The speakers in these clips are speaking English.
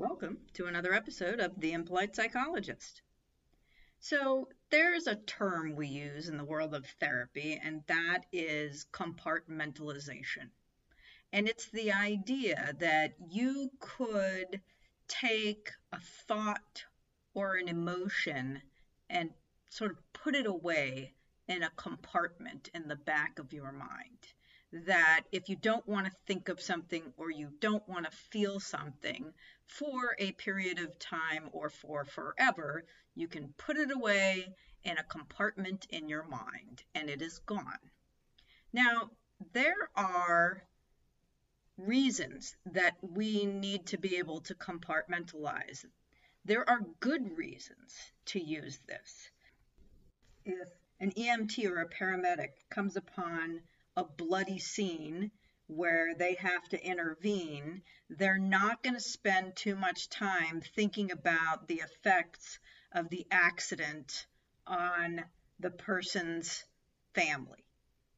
Welcome to another episode of The Impolite Psychologist. So, there's a term we use in the world of therapy, and that is compartmentalization. And it's the idea that you could take a thought or an emotion and sort of put it away in a compartment in the back of your mind that if you don't want to think of something or you don't want to feel something for a period of time or for forever, you can put it away in a compartment in your mind and it is gone. Now, there are reasons that we need to be able to compartmentalize. There are good reasons to use this. If an EMT or a paramedic comes upon a bloody scene where they have to intervene, they're not going to spend too much time thinking about the effects of the accident on the person's family.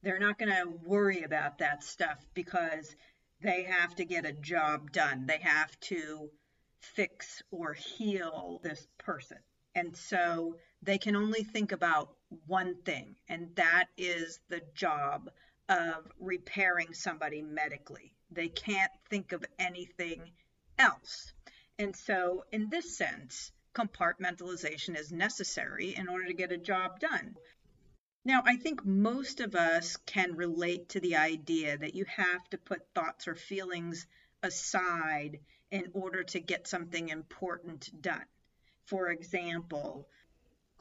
They're not going to worry about that stuff because they have to get a job done. They have to fix or heal this person. And so they can only think about one thing, and that is the job of repairing somebody medically. They can't think of anything else. And so, in this sense, compartmentalization is necessary in order to get a job done. Now, I think most of us can relate to the idea that you have to put thoughts or feelings aside in order to get something important done. For example,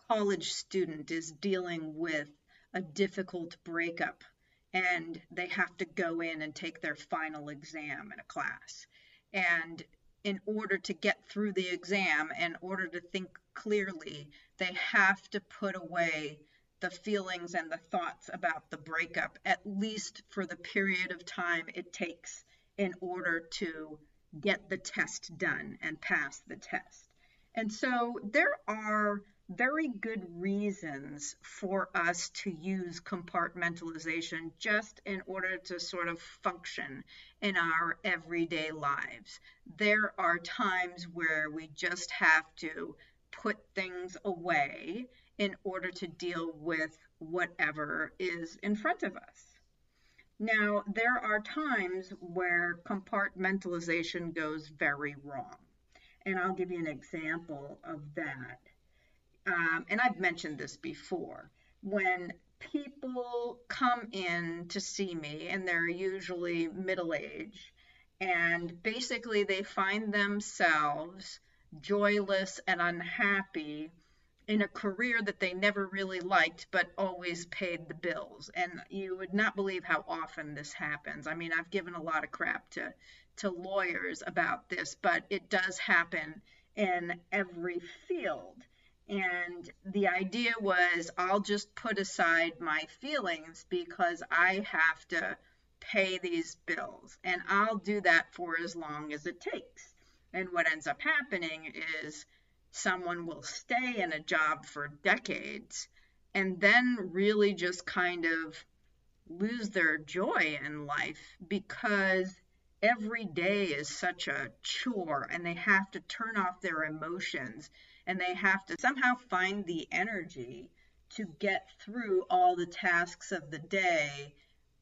college student is dealing with a difficult breakup and they have to go in and take their final exam in a class. And in order to get through the exam, in order to think clearly, they have to put away the feelings and the thoughts about the breakup, at least for the period of time it takes in order to get the test done and pass the test. And so there are very good reasons for us to use compartmentalization just in order to sort of function in our everyday lives. There are times where we just have to put things away in order to deal with whatever is in front of us. Now, there are times where compartmentalization goes very wrong. And I'll give you an example of that um, and I've mentioned this before, when people come in to see me, and they're usually middle age, and basically they find themselves joyless and unhappy in a career that they never really liked but always paid the bills. And you would not believe how often this happens. I mean i've given a lot of crap to to lawyers about this but it does happen in every field and the idea was I'll just put aside my feelings because I have to pay these bills. And I'll do that for as long as it takes. And what ends up happening is someone will stay in a job for decades and then really just kind of lose their joy in life because every day is such a chore and they have to turn off their emotions and they have to somehow find the energy to get through all the tasks of the day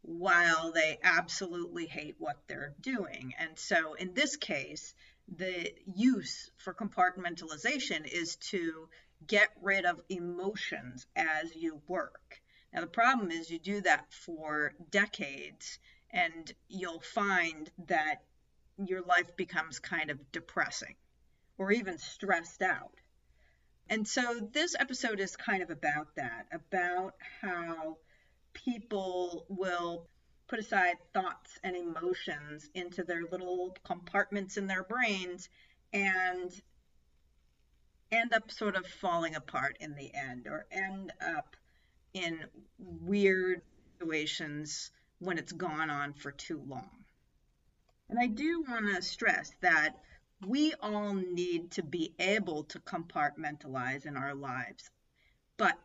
while they absolutely hate what they're doing. And so in this case, the use for compartmentalization is to get rid of emotions as you work. Now, the problem is you do that for decades, and you'll find that your life becomes kind of depressing or even stressed out. And so this episode is kind of about that, about how people will put aside thoughts and emotions into their little compartments in their brains and end up sort of falling apart in the end or end up in weird situations when it's gone on for too long. And I do want to stress that we all need to be able to compartmentalize in our lives. But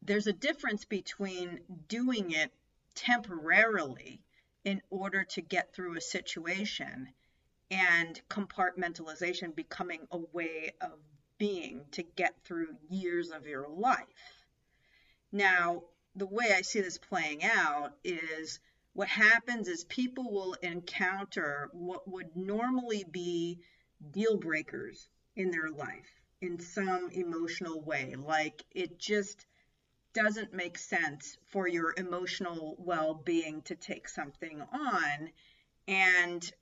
there's a difference between doing it temporarily in order to get through a situation and compartmentalization becoming a way of being to get through years of your life. Now, the way I see this playing out is what happens is people will encounter what would normally be deal breakers in their life in some emotional way. Like it just doesn't make sense for your emotional well being to take something on and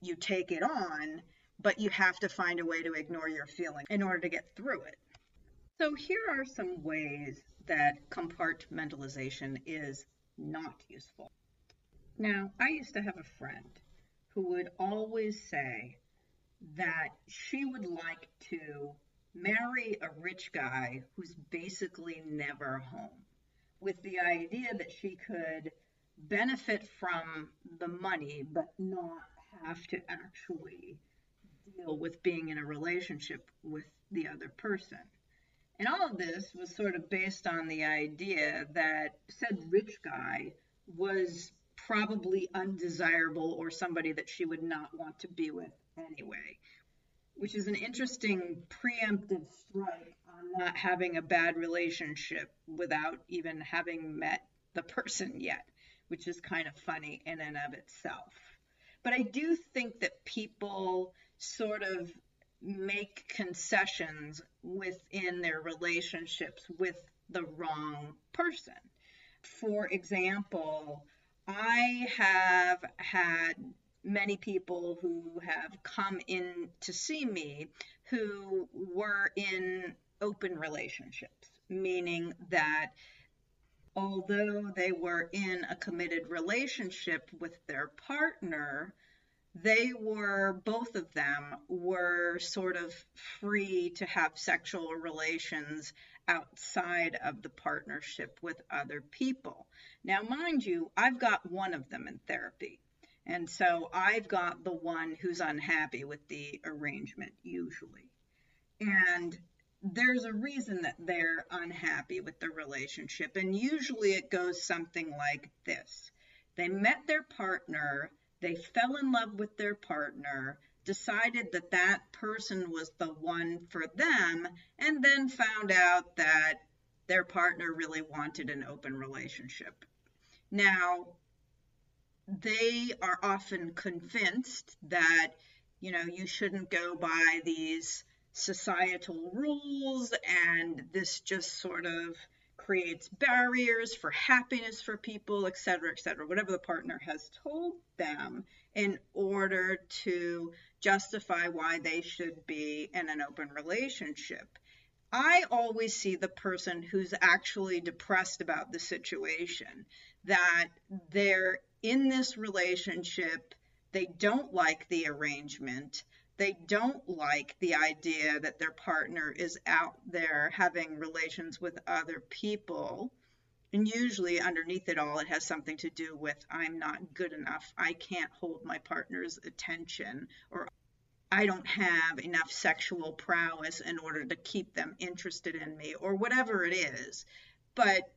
you take it on, but you have to find a way to ignore your feeling in order to get through it. So, here are some ways that compartmentalization is not useful. Now, I used to have a friend who would always say that she would like to marry a rich guy who's basically never home, with the idea that she could benefit from the money but not have to actually deal with being in a relationship with the other person. And all of this was sort of based on the idea that said rich guy was probably undesirable or somebody that she would not want to be with anyway which is an interesting preemptive strike on not having a bad relationship without even having met the person yet, which is kind of funny in and of itself. But I do think that people sort of make concessions within their relationships with the wrong person. For example, I have had many people who have come in to see me who were in open relationships, meaning that although they were in a committed relationship with their partner, they were, both of them were sort of free to have sexual relations outside of the partnership with other people. Now, mind you, I've got one of them in therapy. And so I've got the one who's unhappy with the arrangement, usually. And there's a reason that they're unhappy with the relationship. And usually it goes something like this they met their partner, they fell in love with their partner, decided that that person was the one for them, and then found out that their partner really wanted an open relationship. Now, they are often convinced that, you know, you shouldn't go by these societal rules and this just sort of creates barriers for happiness for people, et cetera, et cetera, whatever the partner has told them in order to justify why they should be in an open relationship. I always see the person who's actually depressed about the situation, that they're in this relationship, they don't like the arrangement. They don't like the idea that their partner is out there having relations with other people. And usually, underneath it all, it has something to do with I'm not good enough. I can't hold my partner's attention, or I don't have enough sexual prowess in order to keep them interested in me, or whatever it is. But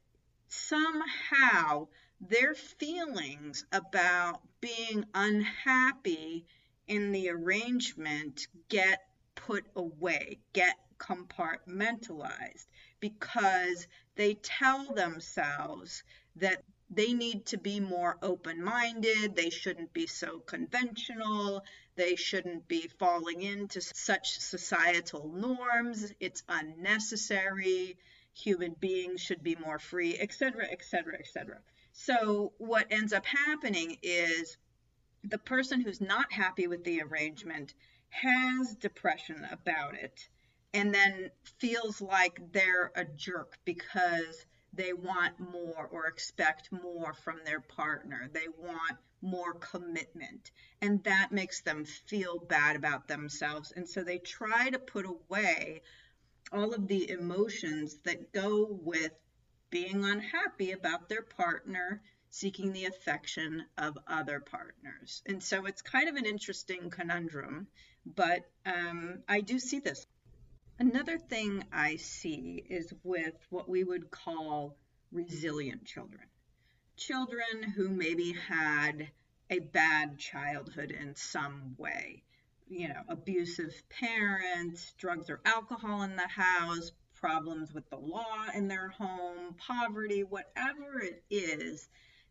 somehow their feelings about being unhappy in the arrangement get put away, get compartmentalized because they tell themselves that they need to be more open minded, they shouldn't be so conventional, they shouldn't be falling into such societal norms, it's unnecessary, human beings should be more free, etc., etc., etc. So what ends up happening is the person who's not happy with the arrangement has depression about it and then feels like they're a jerk because they want more or expect more from their partner. They want more commitment. And that makes them feel bad about themselves. And so they try to put away all of the emotions that go with being unhappy about their partner, seeking the affection of other partners. And so it's kind of an interesting conundrum, but um, I do see this. Another thing I see is with what we would call resilient children. Children who maybe had a bad childhood in some way. You know, abusive parents, drugs or alcohol in the house, problems with the law in their home, poverty, whatever it is,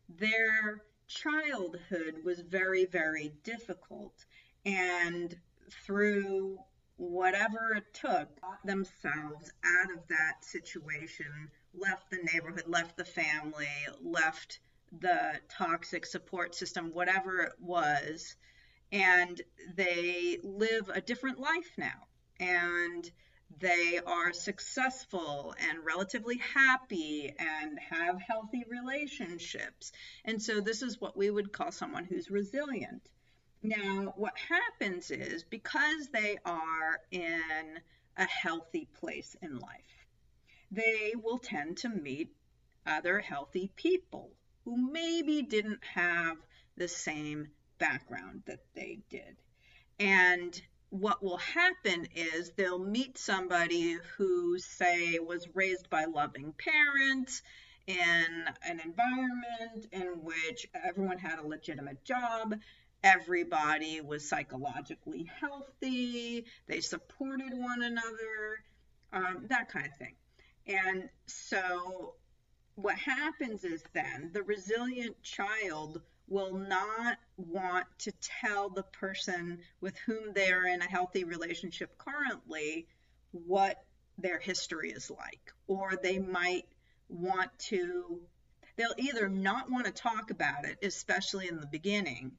their childhood was very, very difficult. And through whatever it took, got themselves out of that situation, left the neighborhood, left the family, left the toxic support system, whatever it was, and they live a different life now. And they are successful and relatively happy and have healthy relationships. And so, this is what we would call someone who's resilient. Now, what happens is because they are in a healthy place in life, they will tend to meet other healthy people who maybe didn't have the same background that they did. And what will happen is they'll meet somebody who, say, was raised by loving parents in an environment in which everyone had a legitimate job, everybody was psychologically healthy, they supported one another, um, that kind of thing. And so what happens is then the resilient child will not want to tell the person with whom they're in a healthy relationship currently what their history is like. Or they might want to, they'll either not want to talk about it, especially in the beginning,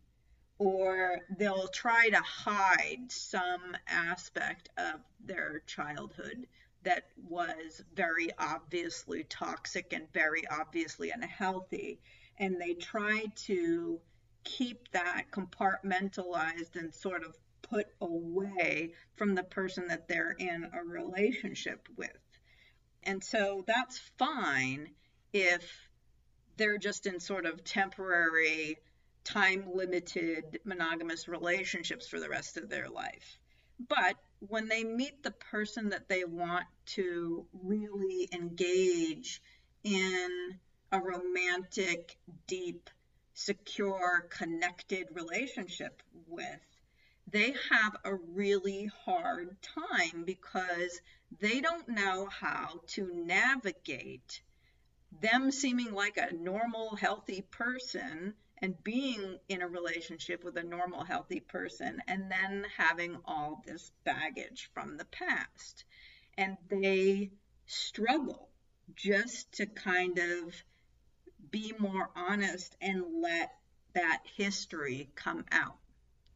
or they'll try to hide some aspect of their childhood that was very obviously toxic and very obviously unhealthy. And they try to keep that compartmentalized and sort of put away from the person that they're in a relationship with. And so that's fine if they're just in sort of temporary, time limited monogamous relationships for the rest of their life. But when they meet the person that they want to really engage in a romantic, deep, secure, connected relationship with, they have a really hard time because they don't know how to navigate them seeming like a normal, healthy person and being in a relationship with a normal, healthy person, and then having all this baggage from the past. And they struggle just to kind of be more honest and let that history come out.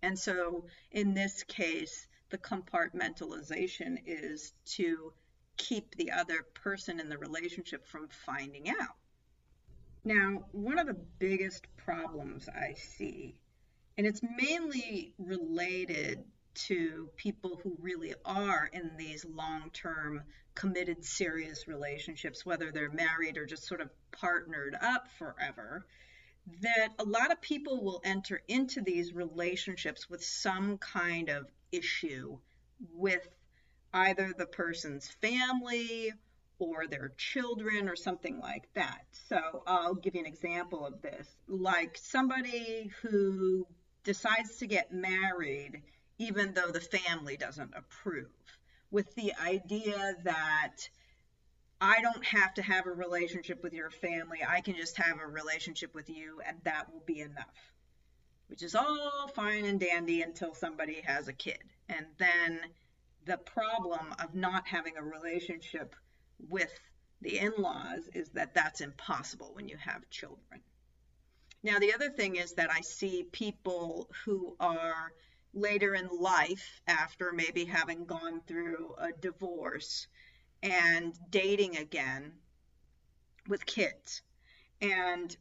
And so in this case, the compartmentalization is to keep the other person in the relationship from finding out. Now, one of the biggest problems I see, and it's mainly related to people who really are in these long term, committed, serious relationships, whether they're married or just sort of partnered up forever, that a lot of people will enter into these relationships with some kind of issue with either the person's family or their children or something like that. So I'll give you an example of this. Like somebody who decides to get married even though the family doesn't approve, with the idea that I don't have to have a relationship with your family. I can just have a relationship with you, and that will be enough. Which is all fine and dandy until somebody has a kid. And then the problem of not having a relationship with the in laws is that that's impossible when you have children. Now, the other thing is that I see people who are later in life, after maybe having gone through a divorce and dating again with kids. And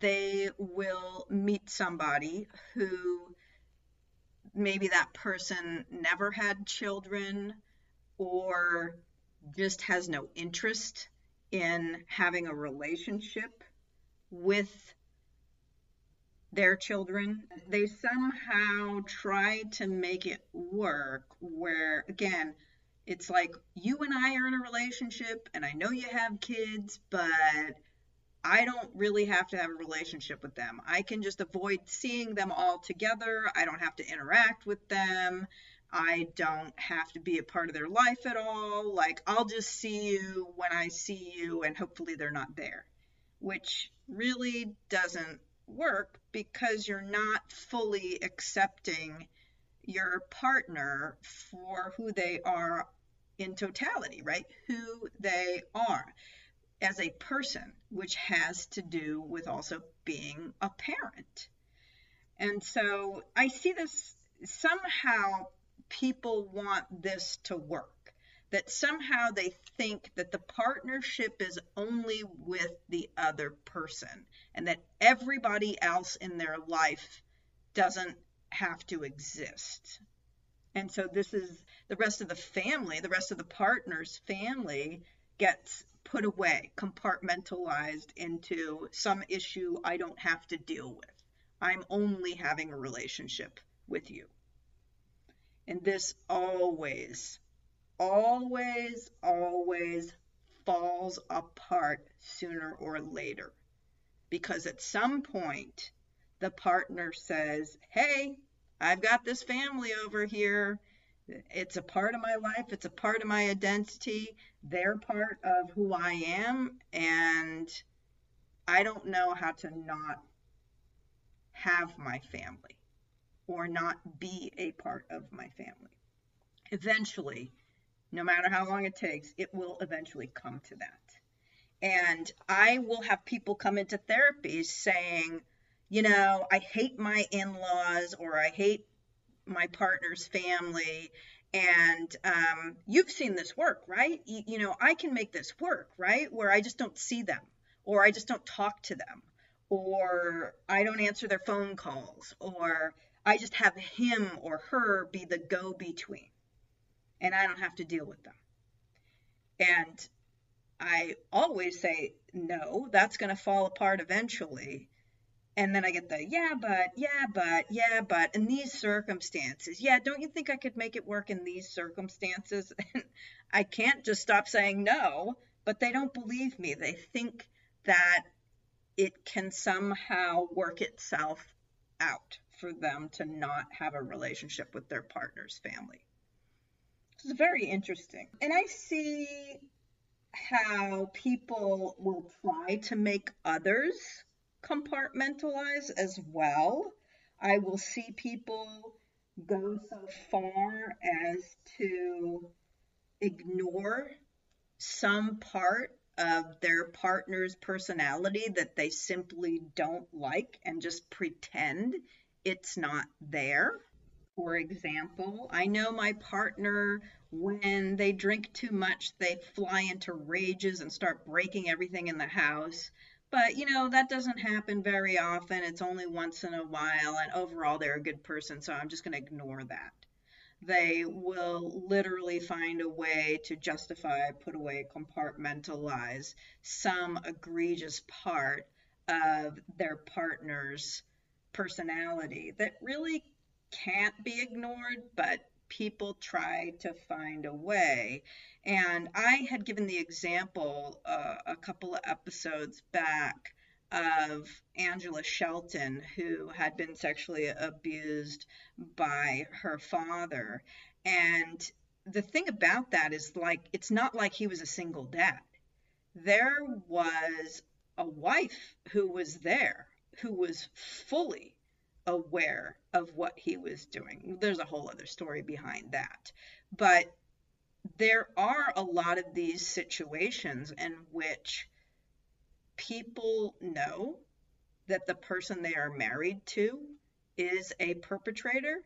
they will meet somebody who maybe that person never had children or just has no interest in having a relationship with their children. They somehow try to make it work where, again, it's like you and I are in a relationship and I know you have kids, but I don't really have to have a relationship with them. I can just avoid seeing them all together. I don't have to interact with them. I don't have to be a part of their life at all. Like, I'll just see you when I see you, and hopefully they're not there, which really doesn't work because you're not fully accepting your partner for who they are in totality, right? Who they are as a person, which has to do with also being a parent. And so I see this somehow people want this to work. That somehow they think that the partnership is only with the other person and that everybody else in their life doesn't have to exist. And so this is the rest of the family, the rest of the partner's family gets put away, compartmentalized into some issue I don't have to deal with. I'm only having a relationship with you. And this always, always, always falls apart sooner or later. Because at some point, the partner says, Hey, I've got this family over here. It's a part of my life, it's a part of my identity. They're part of who I am, and I don't know how to not have my family or not be a part of my family. Eventually, no matter how long it takes, it will eventually come to that. And I will have people come into therapy saying, you know, I hate my in laws or I hate my partner's family and um, you've seen this work right you, you, know i can make this work right where i just don't see them or i just don't talk to them or i don't answer their phone calls or i just have him or her be the go between and i don't have to deal with them and i always say no that's going to fall apart eventually and then I get the yeah, but, yeah, but, yeah, but, in these circumstances. Yeah, don't you think I could make it work in these circumstances? I can't just stop saying no, but they don't believe me. They think that it can somehow work itself out for them to not have a relationship with their partner's family. It's very interesting. And I see how people will try to make others compartmentalize as well. I will see people go so far as to ignore some part of their partner's personality that they simply don't like and just pretend it's not there. For example, I know my partner, when they drink too much, they fly into rages and start breaking everything in the house. But, you know, that doesn't happen very often. It's only once in a while. And overall, they're a good person. So I'm just going to ignore that. They will literally find a way to justify, put away, compartmentalize some egregious part of their partner's personality that really can't be ignored, but people try to find a way. And I had given the example uh, a couple of episodes back of Angela Shelton, who had been sexually abused by her father. And the thing about that is, like, it's not like he was a single dad. There was a wife who was there, who was fully aware of what he was doing. There's a whole other story behind that. But there are a lot of these situations in which people know that the person they are married to is a perpetrator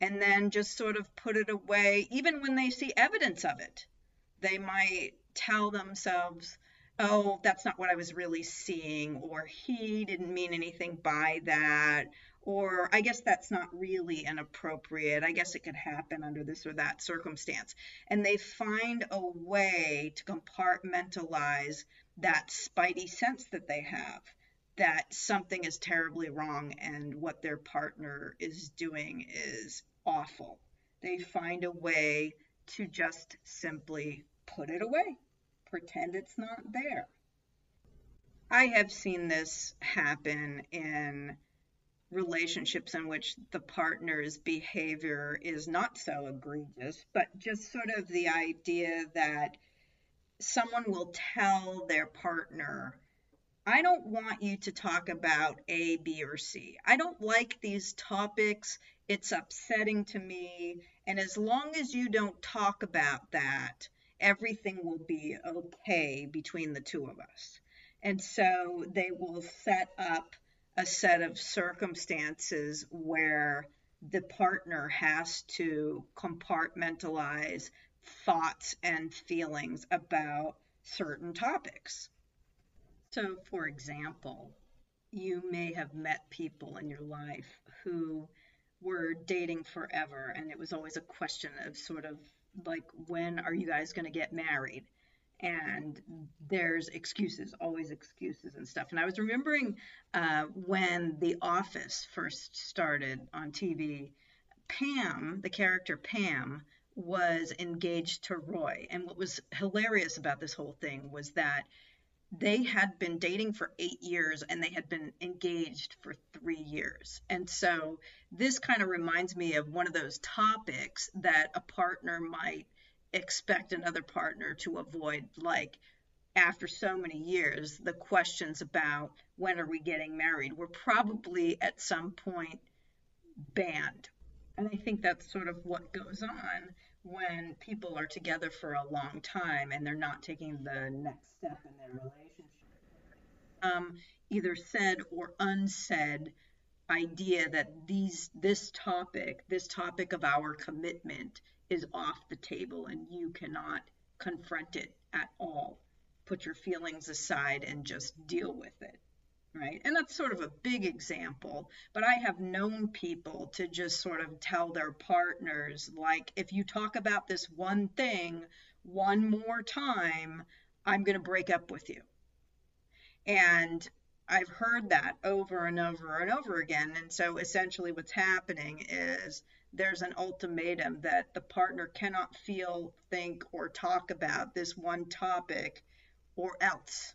and then just sort of put it away, even when they see evidence of it. They might tell themselves, oh, that's not what I was really seeing, or he didn't mean anything by that, or I guess that's not really inappropriate. I guess it could happen under this or that circumstance. And they find a way to compartmentalize that spidey sense that they have that something is terribly wrong and what their partner is doing is awful. They find a way to just simply put it away, pretend it's not there. I have seen this happen in relationships in which the partner's behavior is not so egregious, but just sort of the idea that someone will tell their partner, I don't want you to talk about A, B, or C. I don't like these topics. It's upsetting to me. And as long as you don't talk about that, everything will be okay between the two of us. And so they will set up a set of circumstances where the partner has to compartmentalize thoughts and feelings about certain topics. So, for example, you may have met people in your life who were dating forever, and it was always a question of sort of like, when are you guys going to get married? and there's excuses, always excuses and stuff. And I was remembering uh, when The Office first started on TV, Pam, the character Pam, was engaged to Roy. And what was hilarious about this whole thing was that they had been dating for eight years and they had been engaged for three years. And so this kind of reminds me of one of those topics that a partner might expect another partner to avoid like after so many years the questions about when are we getting married were probably at some point banned and i think that's sort of what goes on when people are together for a long time and they're not taking the next step in their relationship um, either said or unsaid idea that these this topic this topic of our commitment is off the table and you cannot confront it at all. Put your feelings aside and just deal with it. Right. And that's sort of a big example, but I have known people to just sort of tell their partners, like, if you talk about this one thing one more time, I'm going to break up with you. And I've heard that over and over and over again. And so essentially, what's happening is there's an ultimatum that the partner cannot feel, think, or talk about this one topic or else.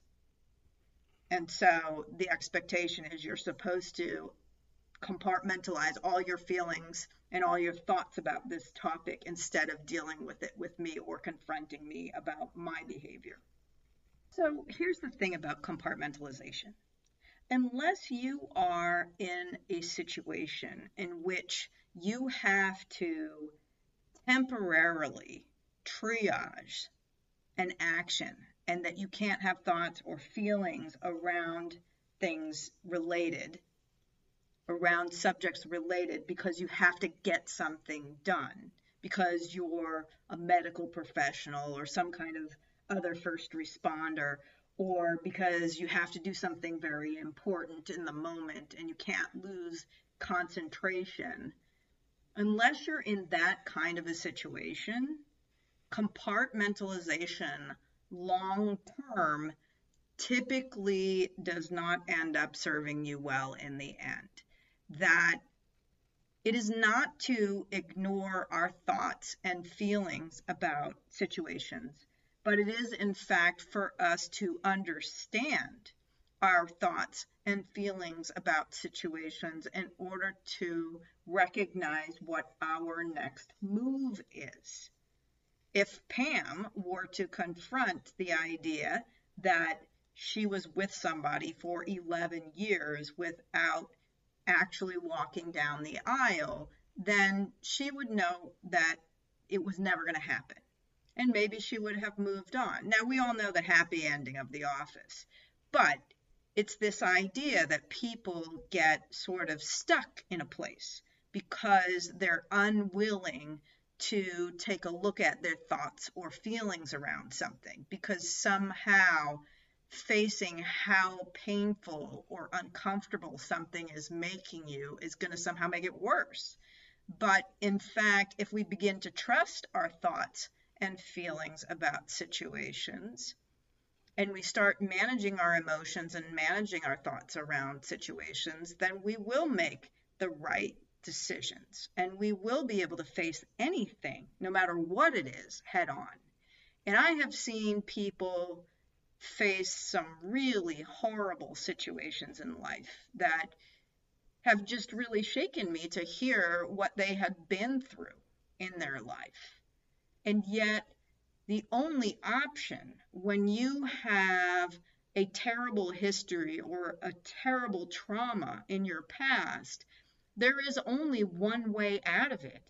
And so the expectation is you're supposed to compartmentalize all your feelings and all your thoughts about this topic instead of dealing with it with me or confronting me about my behavior. So here's the thing about compartmentalization. Unless you are in a situation in which you have to temporarily triage an action and that you can't have thoughts or feelings around things related, around subjects related, because you have to get something done, because you're a medical professional or some kind of other first responder, or because you have to do something very important in the moment and you can't lose concentration. Unless you're in that kind of a situation, compartmentalization long term typically does not end up serving you well in the end. That it is not to ignore our thoughts and feelings about situations, but it is, in fact, for us to understand our thoughts and feelings about situations in order to recognize what our next move is. If Pam were to confront the idea that she was with somebody for 11 years without actually walking down the aisle, then she would know that it was never going to happen. And maybe she would have moved on. Now, we all know the happy ending of The Office, but it's this idea that people get sort of stuck in a place because they're unwilling to take a look at their thoughts or feelings around something because somehow facing how painful or uncomfortable something is making you is going to somehow make it worse. But in fact, if we begin to trust our thoughts and feelings about situations, and we start managing our emotions and managing our thoughts around situations, then we will make the right decisions and we will be able to face anything, no matter what it is, head on. And I have seen people face some really horrible situations in life that have just really shaken me to hear what they had been through in their life. And yet, the only option when you have a terrible history or a terrible trauma in your past, there is only one way out of it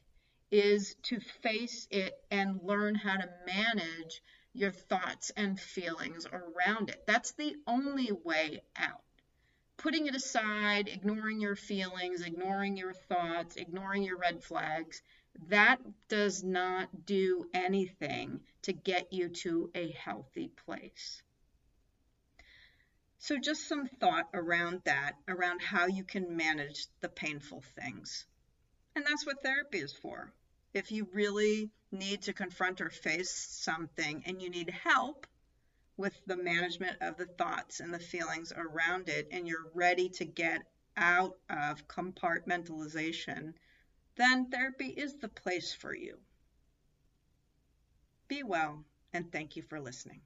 is to face it and learn how to manage your thoughts and feelings around it. That's the only way out. Putting it aside, ignoring your feelings, ignoring your thoughts, ignoring your red flags, that does not do anything to get you to a healthy place. So, just some thought around that, around how you can manage the painful things. And that's what therapy is for. If you really need to confront or face something and you need help with the management of the thoughts and the feelings around it, and you're ready to get out of compartmentalization, then therapy is the place for you. Be well, and thank you for listening.